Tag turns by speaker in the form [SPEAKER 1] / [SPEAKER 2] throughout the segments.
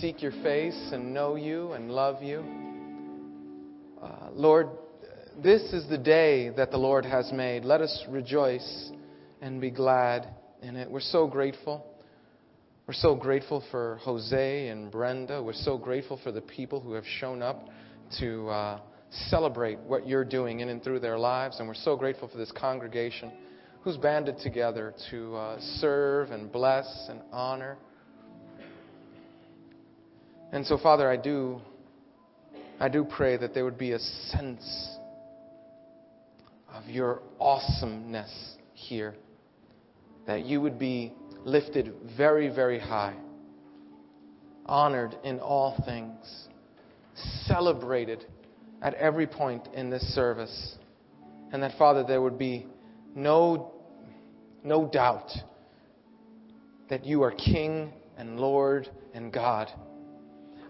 [SPEAKER 1] seek your face and know you and love you. Uh, Lord, this is the day that the Lord has made. Let us rejoice and be glad in it. We're so grateful. We're so grateful for Jose and Brenda. We're so grateful for the people who have shown up to uh, celebrate what you're doing in and through their lives. And we're so grateful for this congregation who's banded together to uh, serve and bless and honor. And so, Father, I do, I do pray that there would be a sense of your awesomeness here, that you would be lifted very, very high, honored in all things, celebrated at every point in this service. And that, Father, there would be no, no doubt that you are King and Lord and God.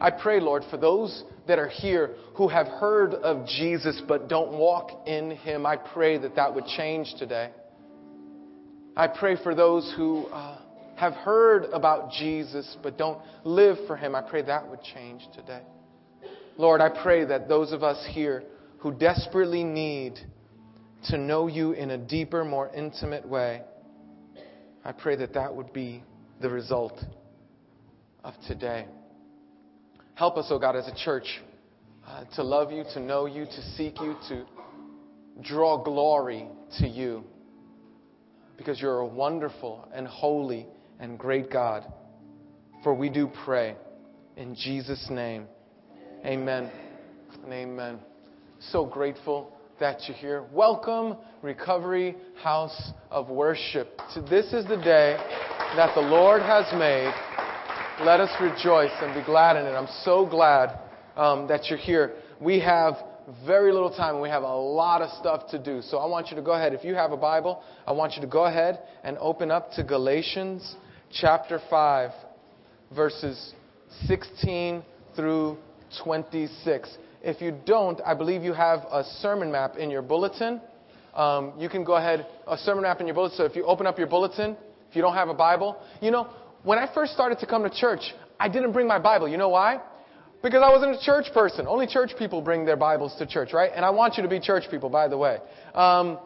[SPEAKER 1] I pray, Lord, for those that are here who have heard of Jesus but don't walk in Him, I pray that that would change today. I pray for those who uh, have heard about Jesus but don't live for Him. I pray that would change today. Lord, I pray that those of us here who desperately need to know you in a deeper, more intimate way, I pray that that would be the result of today. Help us, oh God, as a church uh, to love you, to know you, to seek you, to draw glory to you. Because you're a wonderful and holy and great God. For we do pray in Jesus' name. Amen and amen. So grateful that you're here. Welcome, Recovery House of Worship. This is the day that the Lord has made. Let us rejoice and be glad in it. I'm so glad um, that you're here. We have very little time and we have a lot of stuff to do. So I want you to go ahead. If you have a Bible, I want you to go ahead and open up to Galatians chapter 5, verses 16 through 26. If you don't, I believe you have a sermon map in your bulletin. Um, you can go ahead, a sermon map in your bulletin. So if you open up your bulletin, if you don't have a Bible, you know, when I first started to come to church, I didn't bring my Bible. You know why? Because I wasn't a church person. Only church people bring their Bibles to church, right? And I want you to be church people, by the way. Um,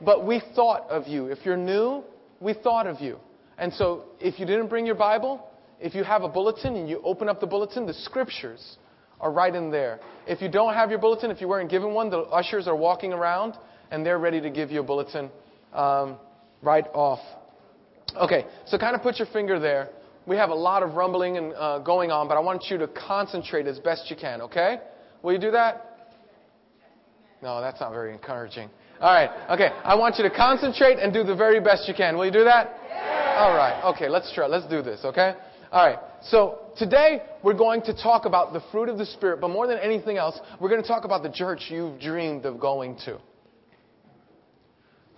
[SPEAKER 1] but we thought of you. If you're new, we thought of you. And so if you didn't bring your Bible, if you have a bulletin and you open up the bulletin, the scriptures are right in there. If you don't have your bulletin, if you weren't given one, the ushers are walking around and they're ready to give you a bulletin um, right off Okay, so kind of put your finger there. We have a lot of rumbling and uh, going on, but I want you to concentrate as best you can, okay? Will you do that? No, that's not very encouraging. All right, okay. I want you to concentrate and do the very best you can. Will you do that? Yeah. All right, okay, let's try. Let's do this, okay? All right, so today we're going to talk about the fruit of the Spirit, but more than anything else, we're going to talk about the church you've dreamed of going to.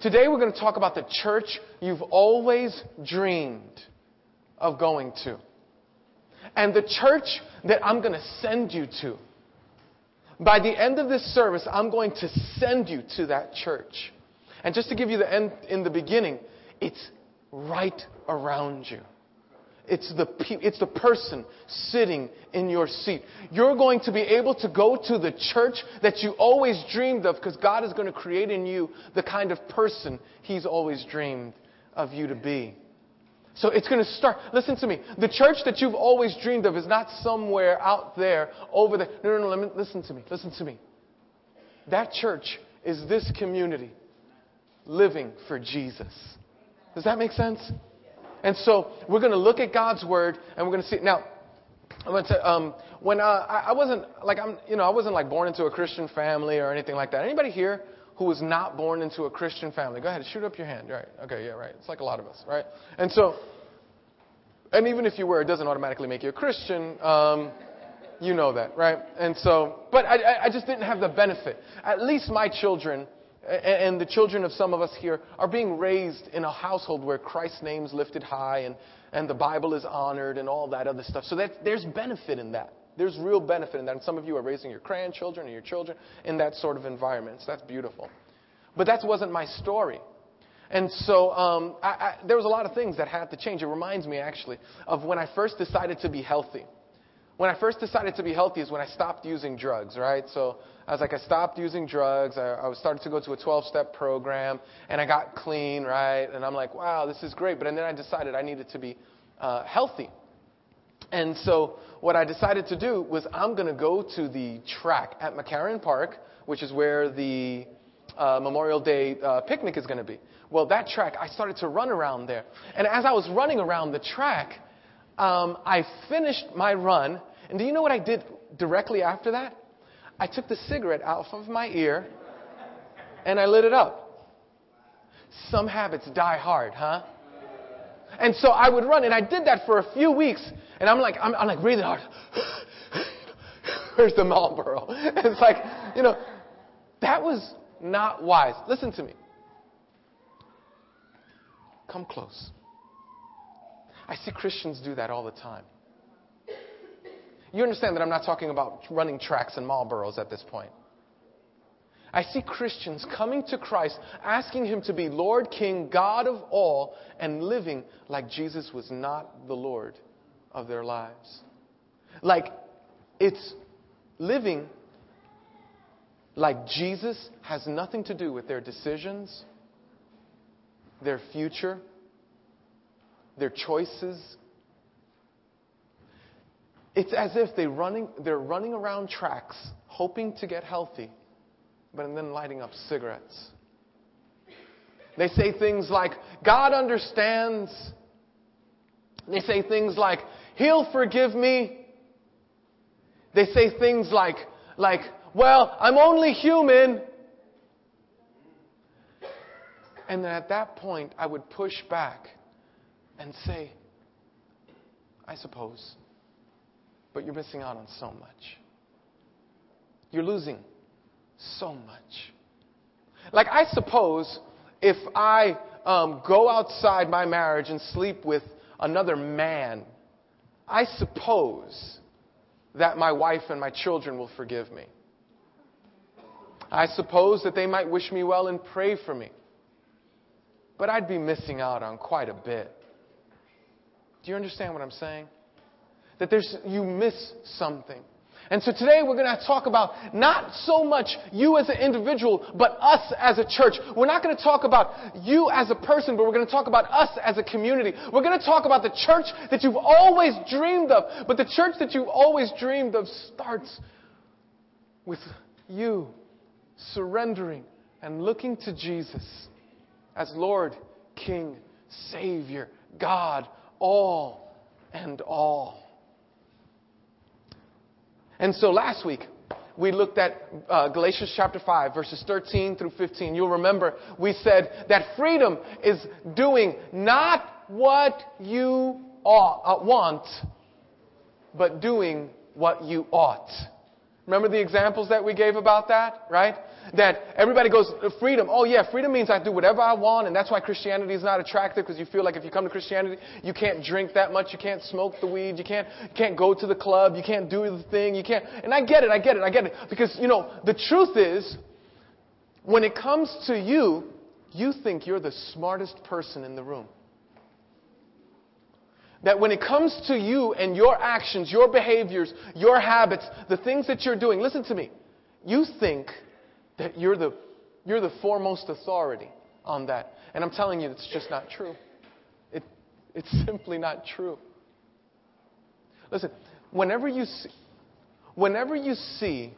[SPEAKER 1] Today we're going to talk about the church you've always dreamed of going to. And the church that I'm going to send you to. By the end of this service, I'm going to send you to that church. And just to give you the end in the beginning, it's right around you. It's the, it's the person sitting in your seat. You're going to be able to go to the church that you always dreamed of because God is going to create in you the kind of person He's always dreamed of you to be. So it's going to start. Listen to me. The church that you've always dreamed of is not somewhere out there, over there. No, no, no. Me, listen to me. Listen to me. That church is this community living for Jesus. Does that make sense? And so we're going to look at God's word and we're going to see. Now, I'm going to um, when uh, I, I wasn't like I'm, you know, I wasn't like born into a Christian family or anything like that. Anybody here who was not born into a Christian family? Go ahead, shoot up your hand. Right? Okay, yeah, right. It's like a lot of us, right? And so, and even if you were, it doesn't automatically make you a Christian. Um, you know that, right? And so, but I, I just didn't have the benefit. At least my children and the children of some of us here are being raised in a household where Christ's name is lifted high and, and the Bible is honored and all that other stuff. So that, there's benefit in that. There's real benefit in that. And some of you are raising your grandchildren and your children in that sort of environment. So that's beautiful. But that wasn't my story. And so um, I, I, there was a lot of things that had to change. It reminds me, actually, of when I first decided to be healthy. When I first decided to be healthy is when I stopped using drugs, right? So I was like, I stopped using drugs. I, I starting to go to a 12 step program, and I got clean, right? And I'm like, wow, this is great. But and then I decided I needed to be uh, healthy. And so what I decided to do was I'm going to go to the track at McCarren Park, which is where the uh, Memorial Day uh, picnic is going to be. Well, that track, I started to run around there. And as I was running around the track, um, I finished my run. And do you know what I did directly after that? I took the cigarette out of my ear and I lit it up. Some habits die hard, huh? And so I would run, and I did that for a few weeks, and I'm like, I'm, I'm like breathing hard. Where's the Marlboro? it's like, you know, that was not wise. Listen to me. Come close. I see Christians do that all the time. You understand that I'm not talking about running tracks and Marlboros at this point. I see Christians coming to Christ, asking Him to be Lord, King, God of all, and living like Jesus was not the Lord of their lives. Like it's living like Jesus has nothing to do with their decisions, their future, their choices. It's as if they running, they're running around tracks hoping to get healthy, but then lighting up cigarettes. They say things like, God understands. They say things like, He'll forgive me. They say things like, like, well, I'm only human. And then at that point, I would push back and say, I suppose, but you're missing out on so much. You're losing so much. Like, I suppose if I um, go outside my marriage and sleep with another man, I suppose that my wife and my children will forgive me. I suppose that they might wish me well and pray for me. But I'd be missing out on quite a bit. Do you understand what I'm saying? That there's, you miss something. And so today we're going to talk about not so much you as an individual, but us as a church. We're not going to talk about you as a person, but we're going to talk about us as a community. We're going to talk about the church that you've always dreamed of. But the church that you've always dreamed of starts with you surrendering and looking to Jesus as Lord, King, Savior, God, all and all. And so last week, we looked at uh, Galatians chapter 5, verses 13 through 15. You'll remember we said that freedom is doing not what you ought, uh, want, but doing what you ought. Remember the examples that we gave about that, right? That everybody goes, uh, freedom. Oh yeah, freedom means I do whatever I want, and that's why Christianity is not attractive because you feel like if you come to Christianity, you can't drink that much, you can't smoke the weed, you can't, you can't go to the club, you can't do the thing, you can't. And I get it, I get it, I get it. Because, you know, the truth is, when it comes to you, you think you're the smartest person in the room that when it comes to you and your actions, your behaviors, your habits, the things that you're doing, listen to me. You think that you're the, you're the foremost authority on that. And I'm telling you, it's just not true. It, it's simply not true. Listen, whenever you see, whenever you see,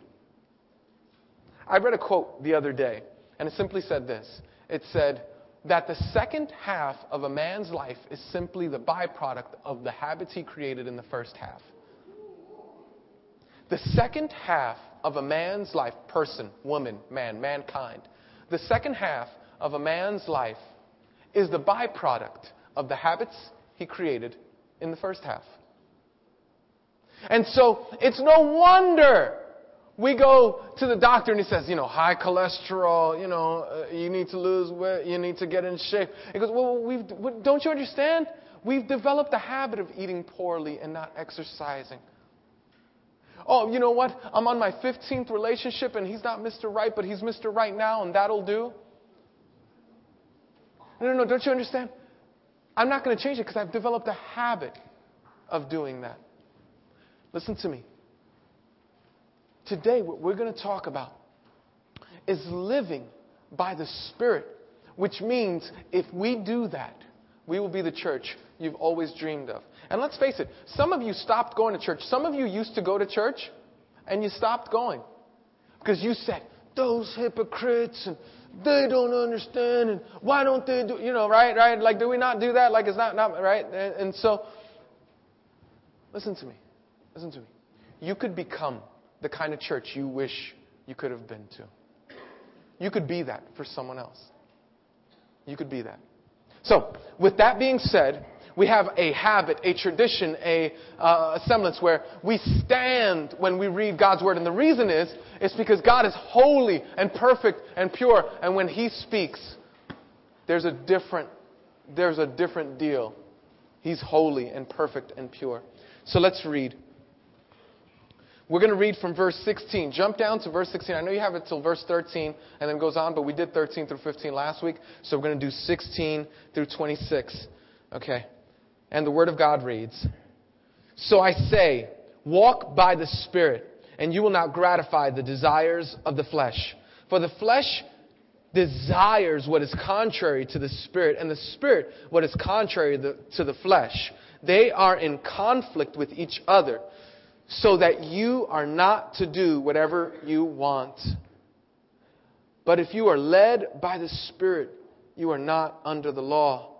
[SPEAKER 1] I read a quote the other day, and it simply said this. It said, that the second half of a man's life is simply the byproduct of the habits he created in the first half. The second half of a man's life, person, woman, man, mankind, the second half of a man's life is the byproduct of the habits he created in the first half. And so it's no wonder we go to the doctor and he says, you know, high cholesterol, you know, uh, you need to lose weight, you need to get in shape. He goes, well, we've, don't you understand? We've developed a habit of eating poorly and not exercising. Oh, you know what? I'm on my 15th relationship and he's not Mr. Right, but he's Mr. Right now and that'll do. No, no, no, don't you understand? I'm not going to change it because I've developed a habit of doing that. Listen to me. Today, what we're going to talk about is living by the Spirit, which means if we do that, we will be the church you've always dreamed of. And let's face it, some of you stopped going to church. Some of you used to go to church and you stopped going because you said, those hypocrites and they don't understand and why don't they do, you know, right, right? Like, do we not do that? Like, it's not, not right? And, and so, listen to me. Listen to me. You could become the kind of church you wish you could have been to. You could be that for someone else. You could be that. So, with that being said, we have a habit, a tradition, a, uh, a semblance where we stand when we read God's word. And the reason is, it's because God is holy and perfect and pure. And when He speaks, there's a different, there's a different deal. He's holy and perfect and pure. So let's read. We're going to read from verse 16. Jump down to verse 16. I know you have it till verse 13 and then goes on, but we did 13 through 15 last week. So we're going to do 16 through 26. Okay. And the Word of God reads So I say, walk by the Spirit, and you will not gratify the desires of the flesh. For the flesh desires what is contrary to the Spirit, and the Spirit what is contrary to the flesh. They are in conflict with each other so that you are not to do whatever you want. But if you are led by the Spirit, you are not under the law.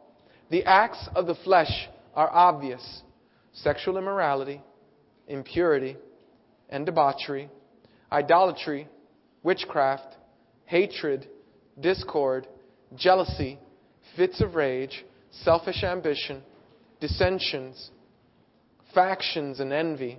[SPEAKER 1] The acts of the flesh are obvious sexual immorality, impurity, and debauchery, idolatry, witchcraft, hatred, discord, jealousy, fits of rage, selfish ambition, dissensions, factions, and envy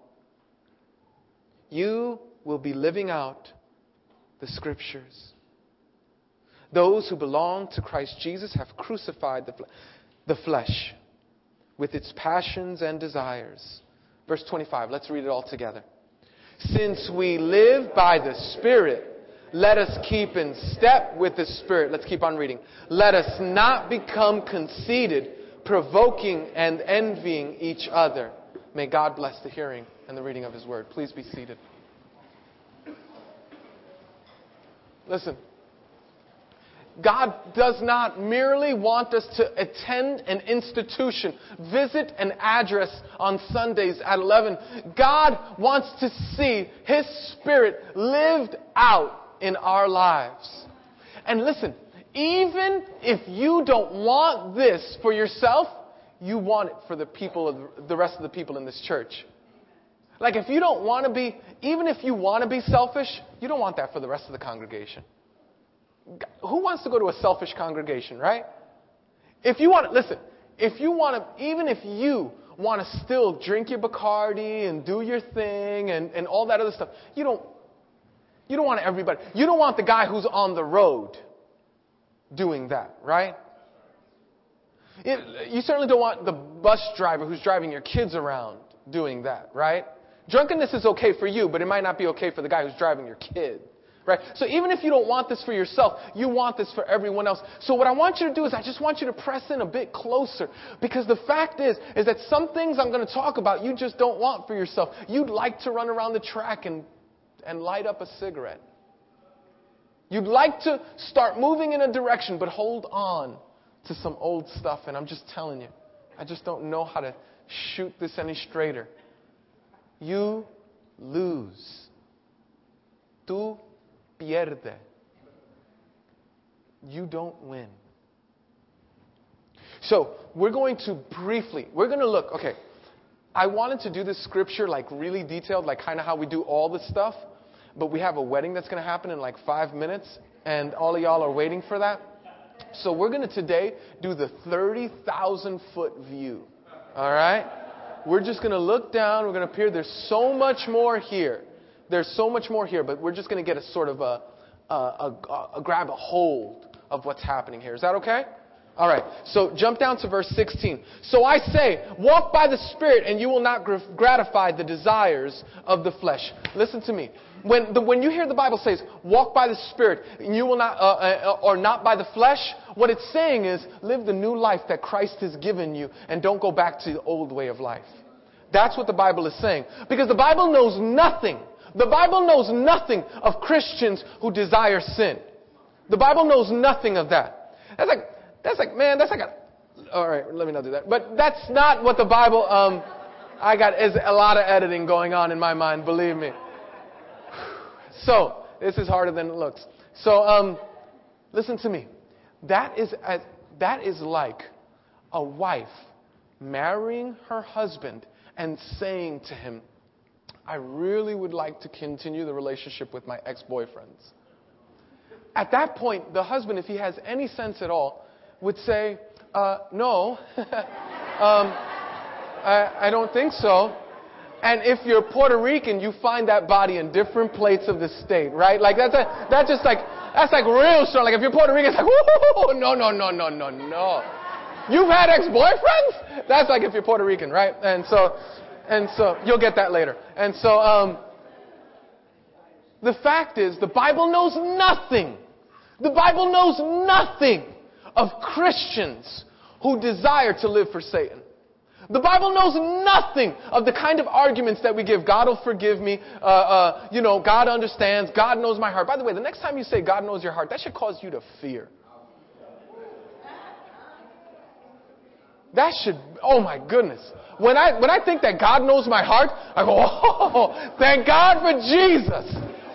[SPEAKER 1] you will be living out the scriptures. Those who belong to Christ Jesus have crucified the, the flesh with its passions and desires. Verse 25, let's read it all together. Since we live by the Spirit, let us keep in step with the Spirit. Let's keep on reading. Let us not become conceited, provoking and envying each other. May God bless the hearing and the reading of His Word. Please be seated. Listen. God does not merely want us to attend an institution, visit an address on Sundays at 11. God wants to see His Spirit lived out in our lives. And listen, even if you don't want this for yourself, you want it for the people of the rest of the people in this church. Like if you don't want to be, even if you want to be selfish, you don't want that for the rest of the congregation. Who wants to go to a selfish congregation, right? If you want to, listen, if you want to, even if you want to still drink your Bacardi and do your thing and, and all that other stuff, you don't, you don't want everybody, you don't want the guy who's on the road doing that, right? It, you certainly don't want the bus driver who's driving your kids around doing that, right? Drunkenness is okay for you, but it might not be okay for the guy who's driving your kid. Right? So even if you don't want this for yourself, you want this for everyone else. So what I want you to do is I just want you to press in a bit closer because the fact is is that some things I'm going to talk about you just don't want for yourself. You'd like to run around the track and and light up a cigarette. You'd like to start moving in a direction but hold on to some old stuff and I'm just telling you, I just don't know how to shoot this any straighter. You lose. Tú pierde. You don't win. So, we're going to briefly, we're going to look, okay, I wanted to do this scripture like really detailed, like kind of how we do all this stuff, but we have a wedding that's going to happen in like five minutes, and all of y'all are waiting for that. So we're going to today do the 30,000 foot view. All right? We're just going to look down. We're going to appear. There's so much more here. There's so much more here, but we're just going to get a sort of a, a, a, a grab a hold of what's happening here. Is that okay? All right. So jump down to verse 16. So I say, walk by the Spirit, and you will not gratify the desires of the flesh. Listen to me. When, the, when you hear the Bible says, walk by the Spirit, and you will not, uh, uh, or not by the flesh, what it's saying is, live the new life that Christ has given you, and don't go back to the old way of life. That's what the Bible is saying. Because the Bible knows nothing. The Bible knows nothing of Christians who desire sin. The Bible knows nothing of that. That's like, that's like, man, that's like a, all right, let me not do that. But that's not what the Bible, um, I got is a lot of editing going on in my mind, believe me. So, this is harder than it looks. So, um, listen to me. That is, as, that is like a wife marrying her husband and saying to him, I really would like to continue the relationship with my ex boyfriends. At that point, the husband, if he has any sense at all, would say, uh, No, um, I, I don't think so. And if you're Puerto Rican, you find that body in different plates of the state, right? Like that's a, that's just like that's like real strong. Like if you're Puerto Rican, it's like no, no, no, no, no, no. You've had ex-boyfriends? That's like if you're Puerto Rican, right? And so, and so you'll get that later. And so, um, the fact is, the Bible knows nothing. The Bible knows nothing of Christians who desire to live for Satan. The Bible knows nothing of the kind of arguments that we give. God will forgive me. Uh, uh, you know, God understands. God knows my heart. By the way, the next time you say God knows your heart, that should cause you to fear. That should, oh my goodness. When I, when I think that God knows my heart, I go, oh, thank God for Jesus.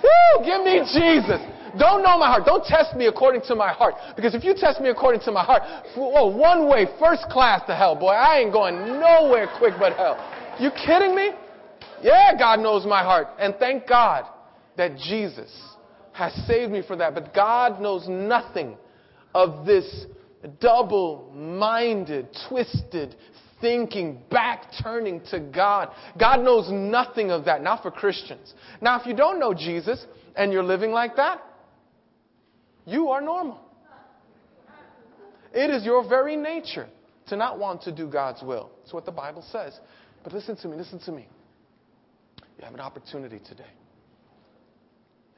[SPEAKER 1] Woo, give me Jesus. Don't know my heart. Don't test me according to my heart. Because if you test me according to my heart, well, one way, first class to hell, boy. I ain't going nowhere quick but hell. You kidding me? Yeah, God knows my heart. And thank God that Jesus has saved me for that. But God knows nothing of this double minded, twisted thinking, back turning to God. God knows nothing of that, not for Christians. Now, if you don't know Jesus and you're living like that, you are normal. It is your very nature to not want to do God's will. That's what the Bible says. But listen to me, listen to me. You have an opportunity today.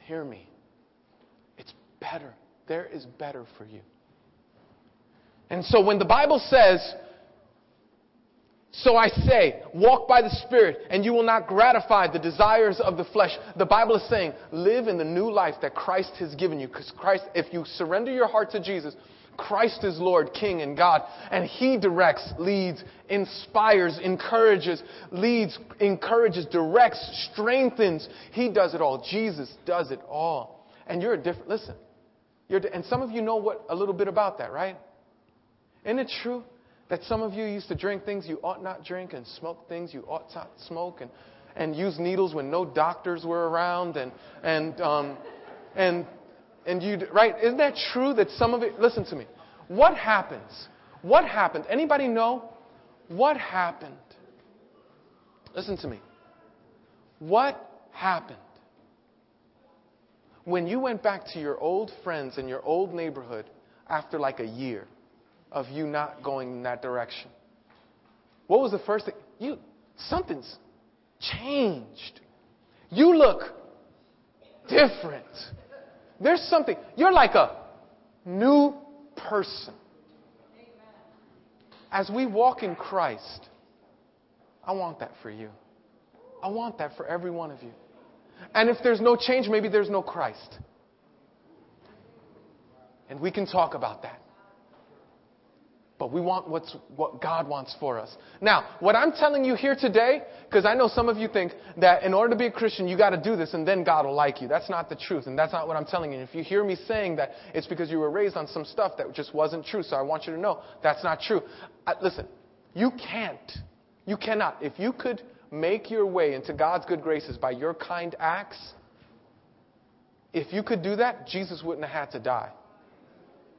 [SPEAKER 1] Hear me. It's better. There is better for you. And so when the Bible says, so I say, walk by the Spirit, and you will not gratify the desires of the flesh. The Bible is saying, live in the new life that Christ has given you. Because Christ, if you surrender your heart to Jesus, Christ is Lord, King, and God. And He directs, leads, inspires, encourages, leads, encourages, directs, strengthens. He does it all. Jesus does it all. And you're a different, listen. You're, and some of you know what, a little bit about that, right? Isn't it true? That some of you used to drink things you ought not drink and smoke things you ought not smoke and, and use needles when no doctors were around and, and, um, and, and you, right? Isn't that true that some of it, listen to me. What happens? What happened? Anybody know? What happened? Listen to me. What happened? When you went back to your old friends in your old neighborhood after like a year, of you not going in that direction? What was the first thing? You, something's changed. You look different. There's something, you're like a new person. As we walk in Christ, I want that for you. I want that for every one of you. And if there's no change, maybe there's no Christ. And we can talk about that. But we want what's, what God wants for us. Now, what I'm telling you here today, because I know some of you think that in order to be a Christian, you got to do this and then God will like you. That's not the truth, and that's not what I'm telling you. And if you hear me saying that, it's because you were raised on some stuff that just wasn't true. So I want you to know that's not true. I, listen, you can't, you cannot. If you could make your way into God's good graces by your kind acts, if you could do that, Jesus wouldn't have had to die.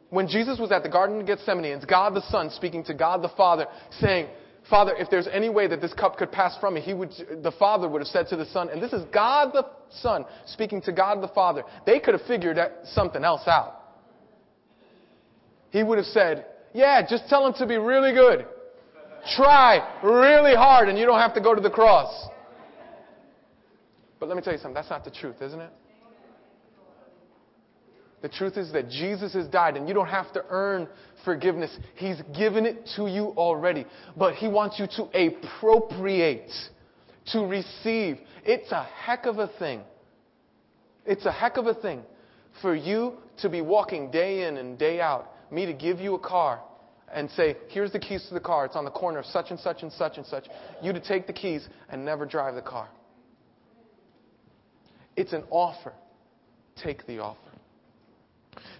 [SPEAKER 1] When Jesus was at the Garden of Gethsemane, it's God the Son speaking to God the Father, saying, Father, if there's any way that this cup could pass from me, he would, the Father would have said to the Son, and this is God the Son speaking to God the Father. They could have figured that something else out. He would have said, Yeah, just tell him to be really good. Try really hard, and you don't have to go to the cross. But let me tell you something, that's not the truth, isn't it? The truth is that Jesus has died and you don't have to earn forgiveness. He's given it to you already. But He wants you to appropriate, to receive. It's a heck of a thing. It's a heck of a thing for you to be walking day in and day out, me to give you a car and say, here's the keys to the car. It's on the corner of such and such and such and such. You to take the keys and never drive the car. It's an offer. Take the offer.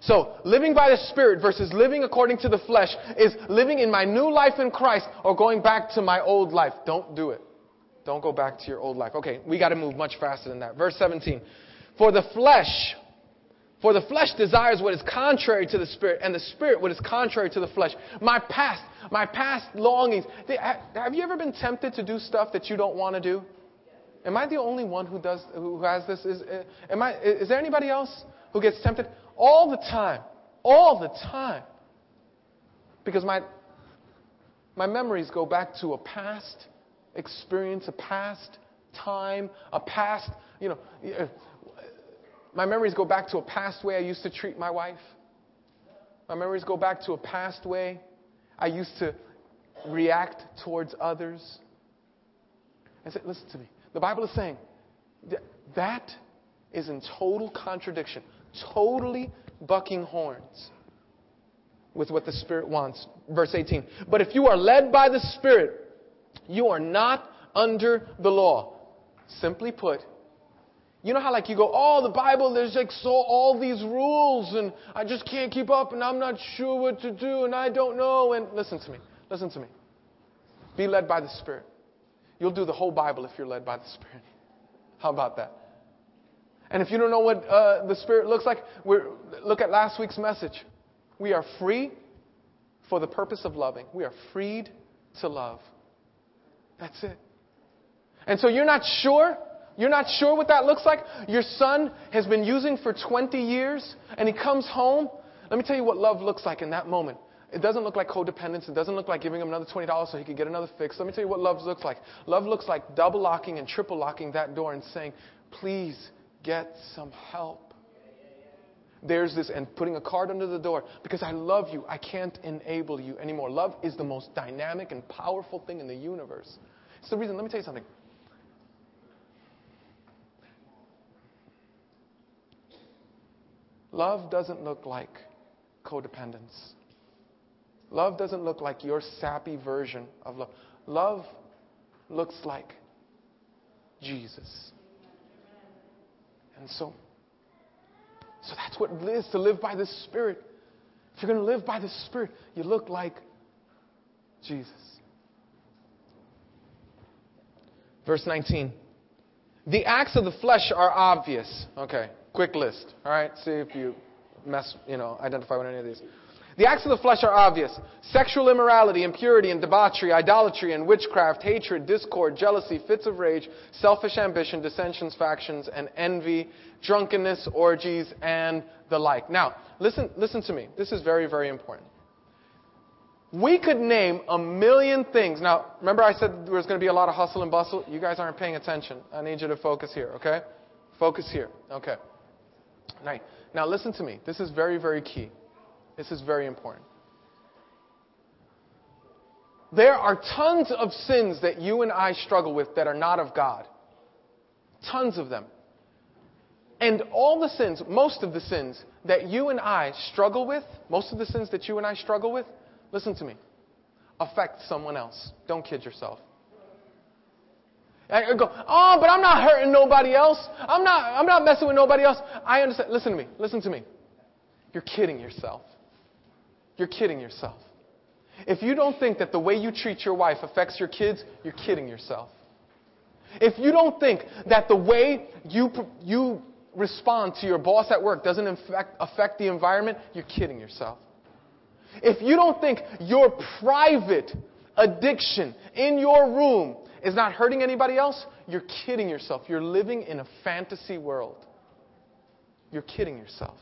[SPEAKER 1] So, living by the Spirit versus living according to the flesh is living in my new life in Christ or going back to my old life. Don't do it. Don't go back to your old life. Okay, we got to move much faster than that. Verse 17. For the flesh, for the flesh desires what is contrary to the Spirit, and the Spirit what is contrary to the flesh. My past, my past longings. Have you ever been tempted to do stuff that you don't want to do? Am I the only one who does who has this? Is, eh, am I, is there anybody else who gets tempted? All the time. All the time. Because my, my memories go back to a past experience, a past time, a past, you know, my memories go back to a past way I used to treat my wife. My memories go back to a past way I used to react towards others. I said, listen to me. The Bible is saying that is in total contradiction totally bucking horns with what the Spirit wants. Verse 18. But if you are led by the Spirit, you are not under the law. Simply put, you know how like you go, oh, the Bible, there's like so all these rules and I just can't keep up and I'm not sure what to do and I don't know. And listen to me. Listen to me. Be led by the Spirit. You'll do the whole Bible if you're led by the Spirit. How about that? And if you don't know what uh, the Spirit looks like, look at last week's message. We are free for the purpose of loving. We are freed to love. That's it. And so you're not sure? You're not sure what that looks like? Your son has been using for 20 years and he comes home. Let me tell you what love looks like in that moment. It doesn't look like codependence. It doesn't look like giving him another $20 so he could get another fix. Let me tell you what love looks like. Love looks like double locking and triple locking that door and saying, please get some help. There's this, and putting a card under the door because I love you. I can't enable you anymore. Love is the most dynamic and powerful thing in the universe. It's the reason, let me tell you something. Love doesn't look like codependence. Love doesn't look like your sappy version of love. Love looks like Jesus. And so, so that's what it is to live by the Spirit. If you're going to live by the Spirit, you look like Jesus. Verse 19. The acts of the flesh are obvious. Okay, quick list. All right, see if you mess, you know, identify with any of these. The acts of the flesh are obvious sexual immorality, impurity, and debauchery, idolatry, and witchcraft, hatred, discord, jealousy, fits of rage, selfish ambition, dissensions, factions, and envy, drunkenness, orgies, and the like. Now, listen, listen to me. This is very, very important. We could name a million things. Now, remember I said there was going to be a lot of hustle and bustle? You guys aren't paying attention. I need you to focus here, okay? Focus here. Okay. Right. Now, listen to me. This is very, very key. This is very important. There are tons of sins that you and I struggle with that are not of God. Tons of them. And all the sins, most of the sins that you and I struggle with, most of the sins that you and I struggle with, listen to me, affect someone else. Don't kid yourself. I go, oh, but I'm not hurting nobody else. I'm not, I'm not messing with nobody else. I understand. Listen to me. Listen to me. You're kidding yourself. You're kidding yourself. If you don't think that the way you treat your wife affects your kids, you're kidding yourself. If you don't think that the way you, you respond to your boss at work doesn't affect, affect the environment, you're kidding yourself. If you don't think your private addiction in your room is not hurting anybody else, you're kidding yourself. You're living in a fantasy world. You're kidding yourself.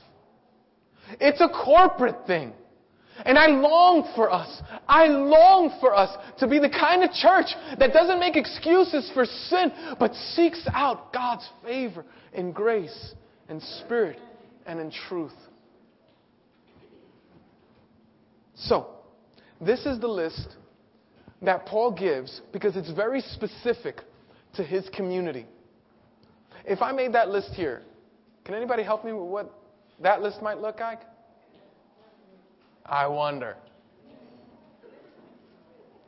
[SPEAKER 1] It's a corporate thing. And I long for us. I long for us to be the kind of church that doesn't make excuses for sin, but seeks out God's favor and grace and spirit and in truth. So, this is the list that Paul gives because it's very specific to his community. If I made that list here, can anybody help me with what that list might look like? I wonder.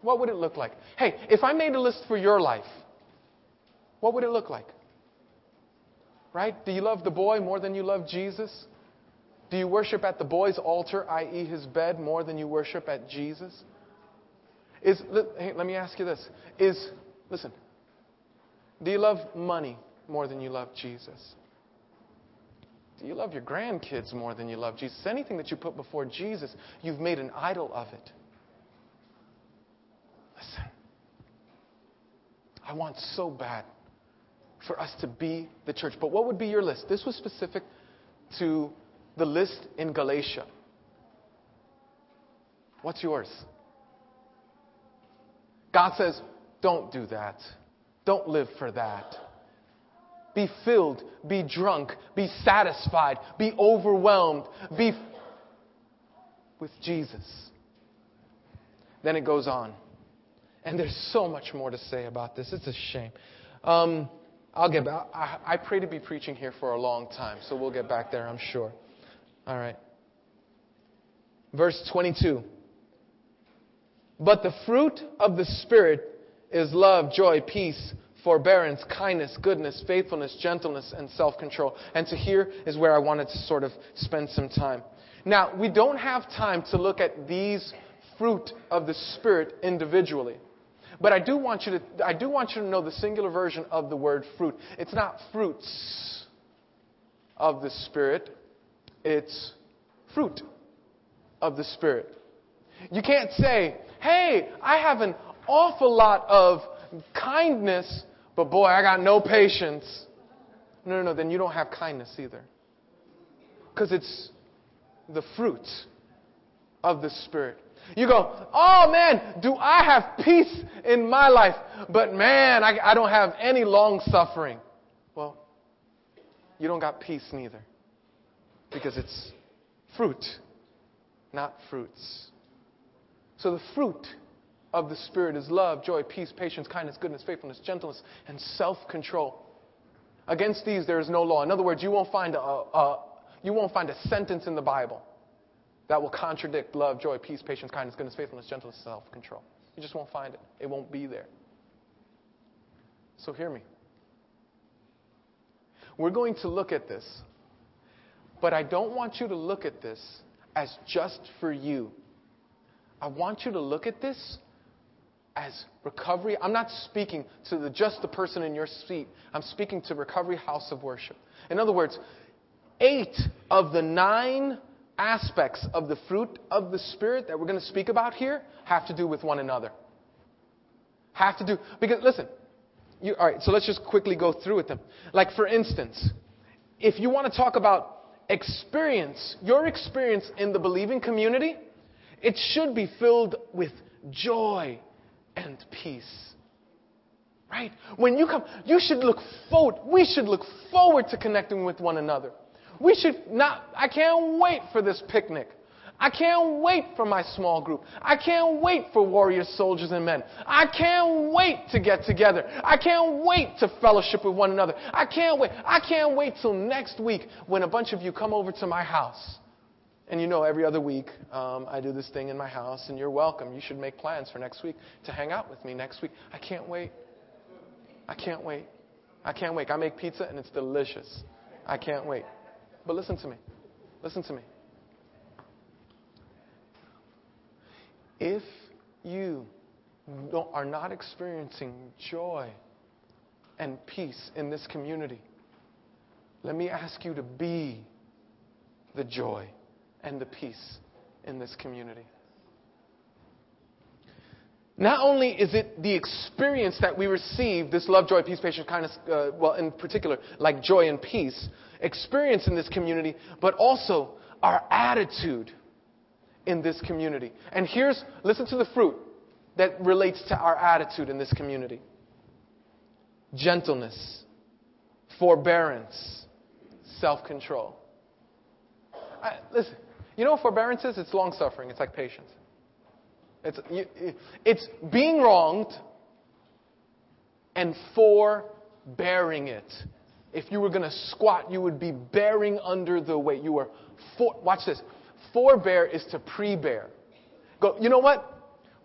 [SPEAKER 1] What would it look like? Hey, if I made a list for your life, what would it look like? Right? Do you love the boy more than you love Jesus? Do you worship at the boy's altar, i.e., his bed, more than you worship at Jesus? Is, hey, let me ask you this. Is, listen, do you love money more than you love Jesus? You love your grandkids more than you love Jesus? Anything that you put before Jesus, you've made an idol of it. Listen, I want so bad for us to be the church. But what would be your list? This was specific to the list in Galatia. What's yours? God says, don't do that. Don't live for that. Be filled, be drunk, be satisfied, be overwhelmed, be with Jesus. Then it goes on. And there's so much more to say about this. It's a shame. Um, I'll get back. I, I pray to be preaching here for a long time, so we'll get back there, I'm sure. All right. Verse 22. But the fruit of the Spirit is love, joy, peace, forbearance, kindness, goodness, faithfulness, gentleness, and self control. And to here is where I wanted to sort of spend some time. Now, we don't have time to look at these fruit of the Spirit individually. But I do want you to, I do want you to know the singular version of the word fruit. It's not fruits of the Spirit, it's fruit of the Spirit. You can't say, hey, I have an awful lot of kindness, but boy, I got no patience. No, no, no, then you don't have kindness either. Because it's the fruit of the Spirit. You go, oh man, do I have peace in my life? But man, I, I don't have any long suffering. Well, you don't got peace neither. Because it's fruit, not fruits. So the fruit of the Spirit is love, joy, peace, patience, kindness, goodness, faithfulness, gentleness, and self control. Against these there is no law. In other words, you won't find a, a, you won't find a sentence in the Bible that will contradict love, joy, peace, patience, kindness, goodness, faithfulness, gentleness, self control. You just won't find it. It won't be there. So hear me. We're going to look at this, but I don't want you to look at this as just for you. I want you to look at this as recovery. I'm not speaking to the, just the person in your seat. I'm speaking to Recovery House of Worship. In other words, eight of the nine aspects of the fruit of the Spirit that we're going to speak about here have to do with one another. Have to do, because listen, you, all right, so let's just quickly go through with them. Like, for instance, if you want to talk about experience, your experience in the believing community, it should be filled with joy and peace. Right? When you come, you should look forward, we should look forward to connecting with one another. We should not, I can't wait for this picnic. I can't wait for my small group. I can't wait for warriors, soldiers, and men. I can't wait to get together. I can't wait to fellowship with one another. I can't wait. I can't wait till next week when a bunch of you come over to my house and you know, every other week um, I do this thing in my house, and you're welcome. You should make plans for next week to hang out with me next week. I can't wait. I can't wait. I can't wait. I make pizza, and it's delicious. I can't wait. But listen to me. Listen to me. If you are not experiencing joy and peace in this community, let me ask you to be the joy and the peace in this community. not only is it the experience that we receive, this love, joy, peace, patience, kindness, uh, well, in particular, like joy and peace, experience in this community, but also our attitude in this community. And here's, listen to the fruit that relates to our attitude in this community gentleness, forbearance, self control. Listen, you know forbearance is? It's long suffering, it's like patience. It's, it's being wronged and forbearing it. If you were going to squat, you would be bearing under the weight. You were for, watch this. Forbear is to pre-bear. Go, you know what?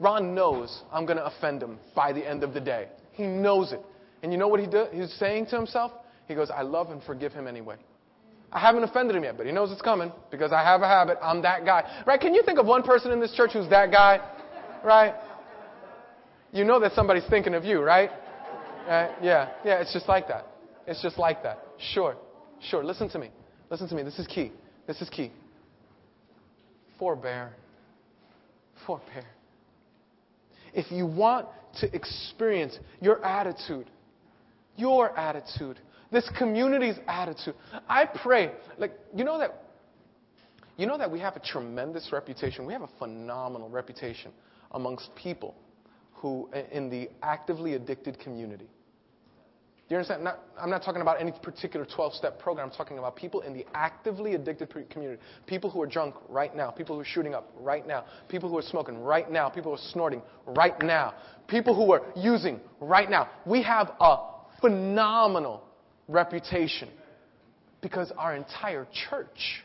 [SPEAKER 1] Ron knows I'm going to offend him by the end of the day. He knows it. And you know what he do, he's saying to himself? He goes, I love and forgive him anyway. I haven't offended him yet, but he knows it's coming because I have a habit. I'm that guy. Right? Can you think of one person in this church who's that guy? right? You know that somebody's thinking of you, right? Right? Yeah, yeah, it's just like that. It's just like that. Sure, sure. Listen to me. Listen to me. This is key. This is key. Forbear. Forbear. If you want to experience your attitude, your attitude, this community's attitude, I pray, like, you know that you know that we have a tremendous reputation. We have a phenomenal reputation amongst people who in the actively addicted community. Do you understand? Not, I'm not talking about any particular 12 step program. I'm talking about people in the actively addicted community. People who are drunk right now. People who are shooting up right now. People who are smoking right now. People who are snorting right now. People who are using right now. We have a phenomenal reputation because our entire church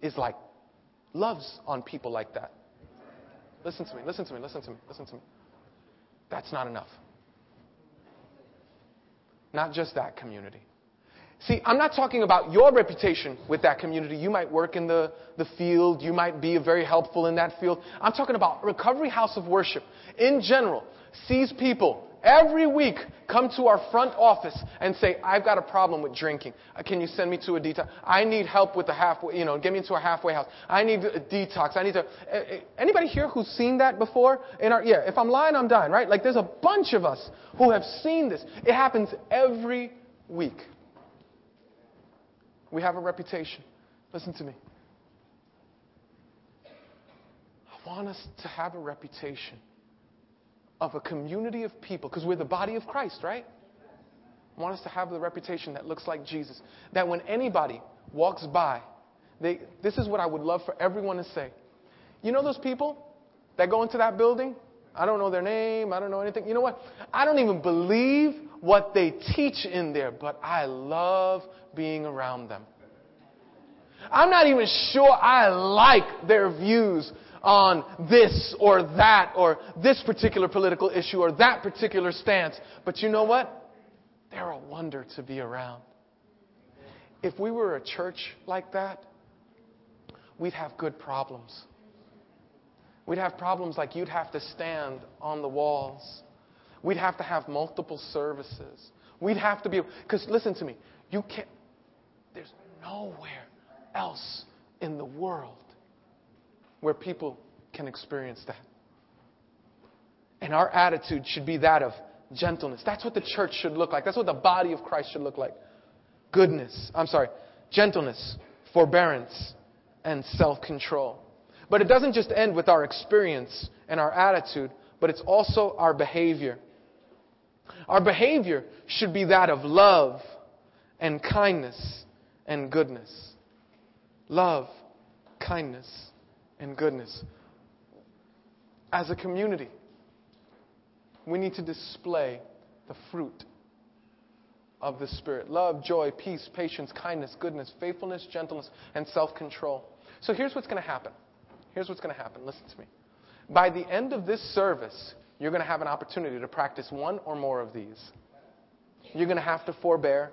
[SPEAKER 1] is like, loves on people like that. Listen to me, listen to me, listen to me, listen to me. That's not enough. Not just that community. See, I'm not talking about your reputation with that community. You might work in the, the field. You might be very helpful in that field. I'm talking about Recovery House of Worship in general sees people every week come to our front office and say, I've got a problem with drinking. Uh, can you send me to a detox? I need help with the halfway, you know, get me into a halfway house. I need a detox. I need to. Anybody here who's seen that before? In our, yeah, if I'm lying, I'm dying, right? Like there's a bunch of us who have seen this. It happens every week. We have a reputation. Listen to me. I want us to have a reputation of a community of people, because we're the body of Christ, right? I want us to have the reputation that looks like Jesus. That when anybody walks by, they, this is what I would love for everyone to say. You know those people that go into that building? I don't know their name. I don't know anything. You know what? I don't even believe what they teach in there, but I love being around them. I'm not even sure I like their views on this or that or this particular political issue or that particular stance. But you know what? They're a wonder to be around. If we were a church like that, we'd have good problems. We'd have problems like you'd have to stand on the walls. We'd have to have multiple services. We'd have to be, because listen to me, you can't, there's nowhere else in the world where people can experience that. And our attitude should be that of gentleness. That's what the church should look like. That's what the body of Christ should look like. Goodness, I'm sorry, gentleness, forbearance, and self control. But it doesn't just end with our experience and our attitude, but it's also our behavior. Our behavior should be that of love and kindness and goodness. Love, kindness, and goodness. As a community, we need to display the fruit of the Spirit love, joy, peace, patience, kindness, goodness, faithfulness, gentleness, and self control. So here's what's going to happen. Here's what's going to happen. Listen to me. By the end of this service, you're going to have an opportunity to practice one or more of these. You're going to have to forbear.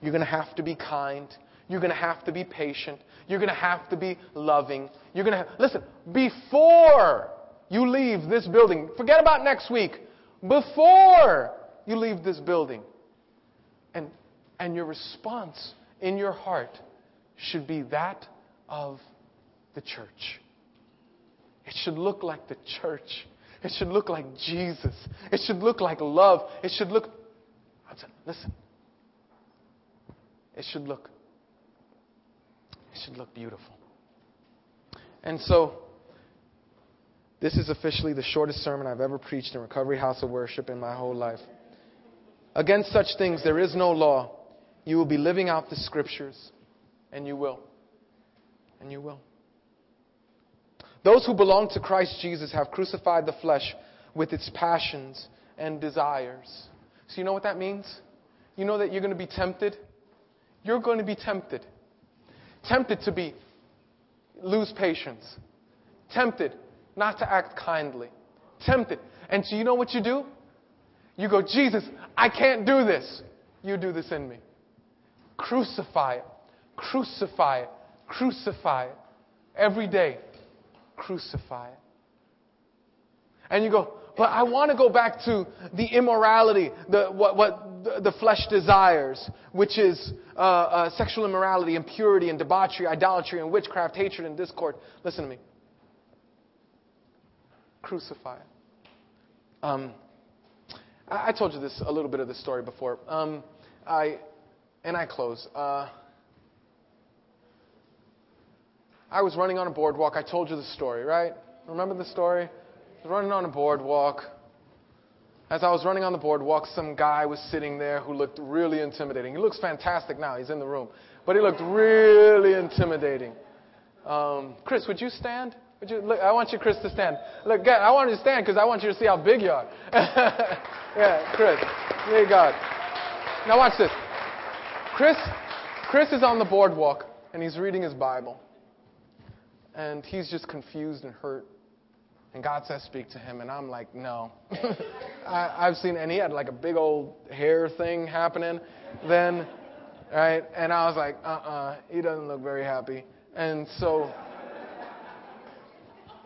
[SPEAKER 1] You're going to have to be kind. You're going to have to be patient. You're going to have to be loving. You're going to have, listen, before you leave this building, forget about next week, before you leave this building, and, and your response in your heart should be that of the church. It should look like the church. It should look like Jesus. It should look like love. It should look. Listen. It should look. Should look beautiful. And so, this is officially the shortest sermon I've ever preached in Recovery House of Worship in my whole life. Against such things, there is no law. You will be living out the scriptures, and you will. And you will. Those who belong to Christ Jesus have crucified the flesh with its passions and desires. So, you know what that means? You know that you're going to be tempted? You're going to be tempted. Tempted to be, lose patience. Tempted not to act kindly. Tempted. And so, you know what you do? You go, Jesus, I can't do this. You do this in me. Crucify it. Crucify it. Crucify it. Every day crucify it. And you go, but I want to go back to the immorality, the, what, what the flesh desires, which is uh, uh, sexual immorality, impurity, and debauchery, idolatry, and witchcraft, hatred, and discord. Listen to me. Crucify it. Um, I, I, told you this a little bit of the story before. Um, I and I close. Uh, I was running on a boardwalk. I told you the story, right? Remember the story? Running on a boardwalk. As I was running on the boardwalk, some guy was sitting there who looked really intimidating. He looks fantastic now. He's in the room. But he looked really intimidating. Um, Chris, would you stand? Would you, look, I want you, Chris, to stand. Look, I want you to stand because I want you to see how big you are. yeah, Chris. There you go. Now watch this. Chris, Chris is on the boardwalk and he's reading his Bible and he's just confused and hurt. And God says, Speak to him. And I'm like, No. I, have seen, and he had like a big old hair thing happening then, right? And I was like, Uh uh-uh, uh he doesn't look very happy. And so,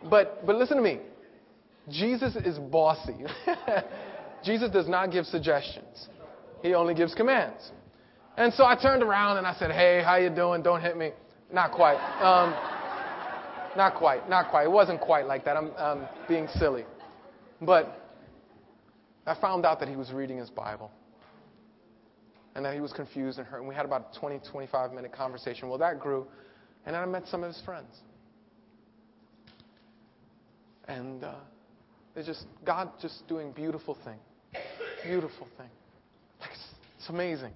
[SPEAKER 1] but, but listen to me. Jesus is bossy. Jesus does not give suggestions. He only gives commands. And so I turned around and I said, "Hey, how you doing? Don't hit me." Not quite. Um, not quite. Not quite. It wasn't quite like that. I'm, I'm being silly. But I found out that he was reading his Bible and that he was confused and hurt. And we had about a 20, 25 minute conversation. Well, that grew. And then I met some of his friends. And uh, it's just God just doing beautiful thing. Beautiful thing. It's, it's amazing.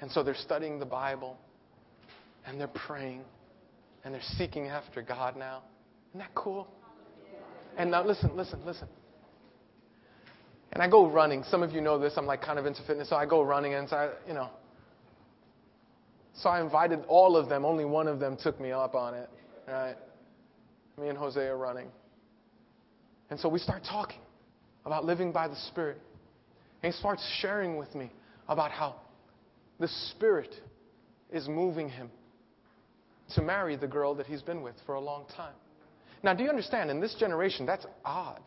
[SPEAKER 1] And so they're studying the Bible and they're praying and they're seeking after God now. Isn't that cool? And now listen, listen, listen. And I go running. Some of you know this. I'm like kind of into fitness, so I go running, and so I, you know. So I invited all of them. Only one of them took me up on it. Right? Me and Jose are running. And so we start talking about living by the Spirit. And he starts sharing with me about how the Spirit is moving him to marry the girl that he's been with for a long time. Now, do you understand? In this generation, that's odd.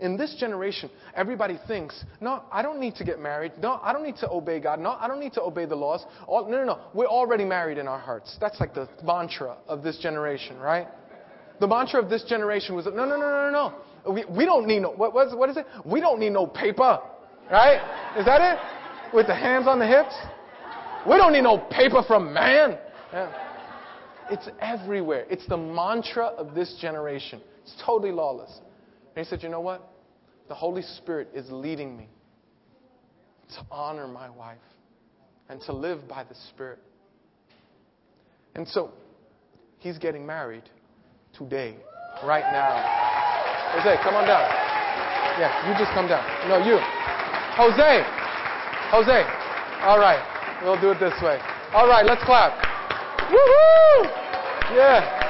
[SPEAKER 1] In this generation, everybody thinks, no, I don't need to get married. No, I don't need to obey God. No, I don't need to obey the laws. All, no, no, no. We're already married in our hearts. That's like the mantra of this generation, right? The mantra of this generation was, no, no, no, no, no. We, we don't need no, what, what, is, what is it? We don't need no paper, right? Is that it? With the hands on the hips? We don't need no paper from man. Yeah. It's everywhere. It's the mantra of this generation. It's totally lawless. And he said, You know what? The Holy Spirit is leading me to honor my wife and to live by the Spirit. And so, he's getting married today, right now. Jose, come on down. Yeah, you just come down. No, you. Jose. Jose. All right. We'll do it this way. All right, let's clap. Woohoo! Yeah.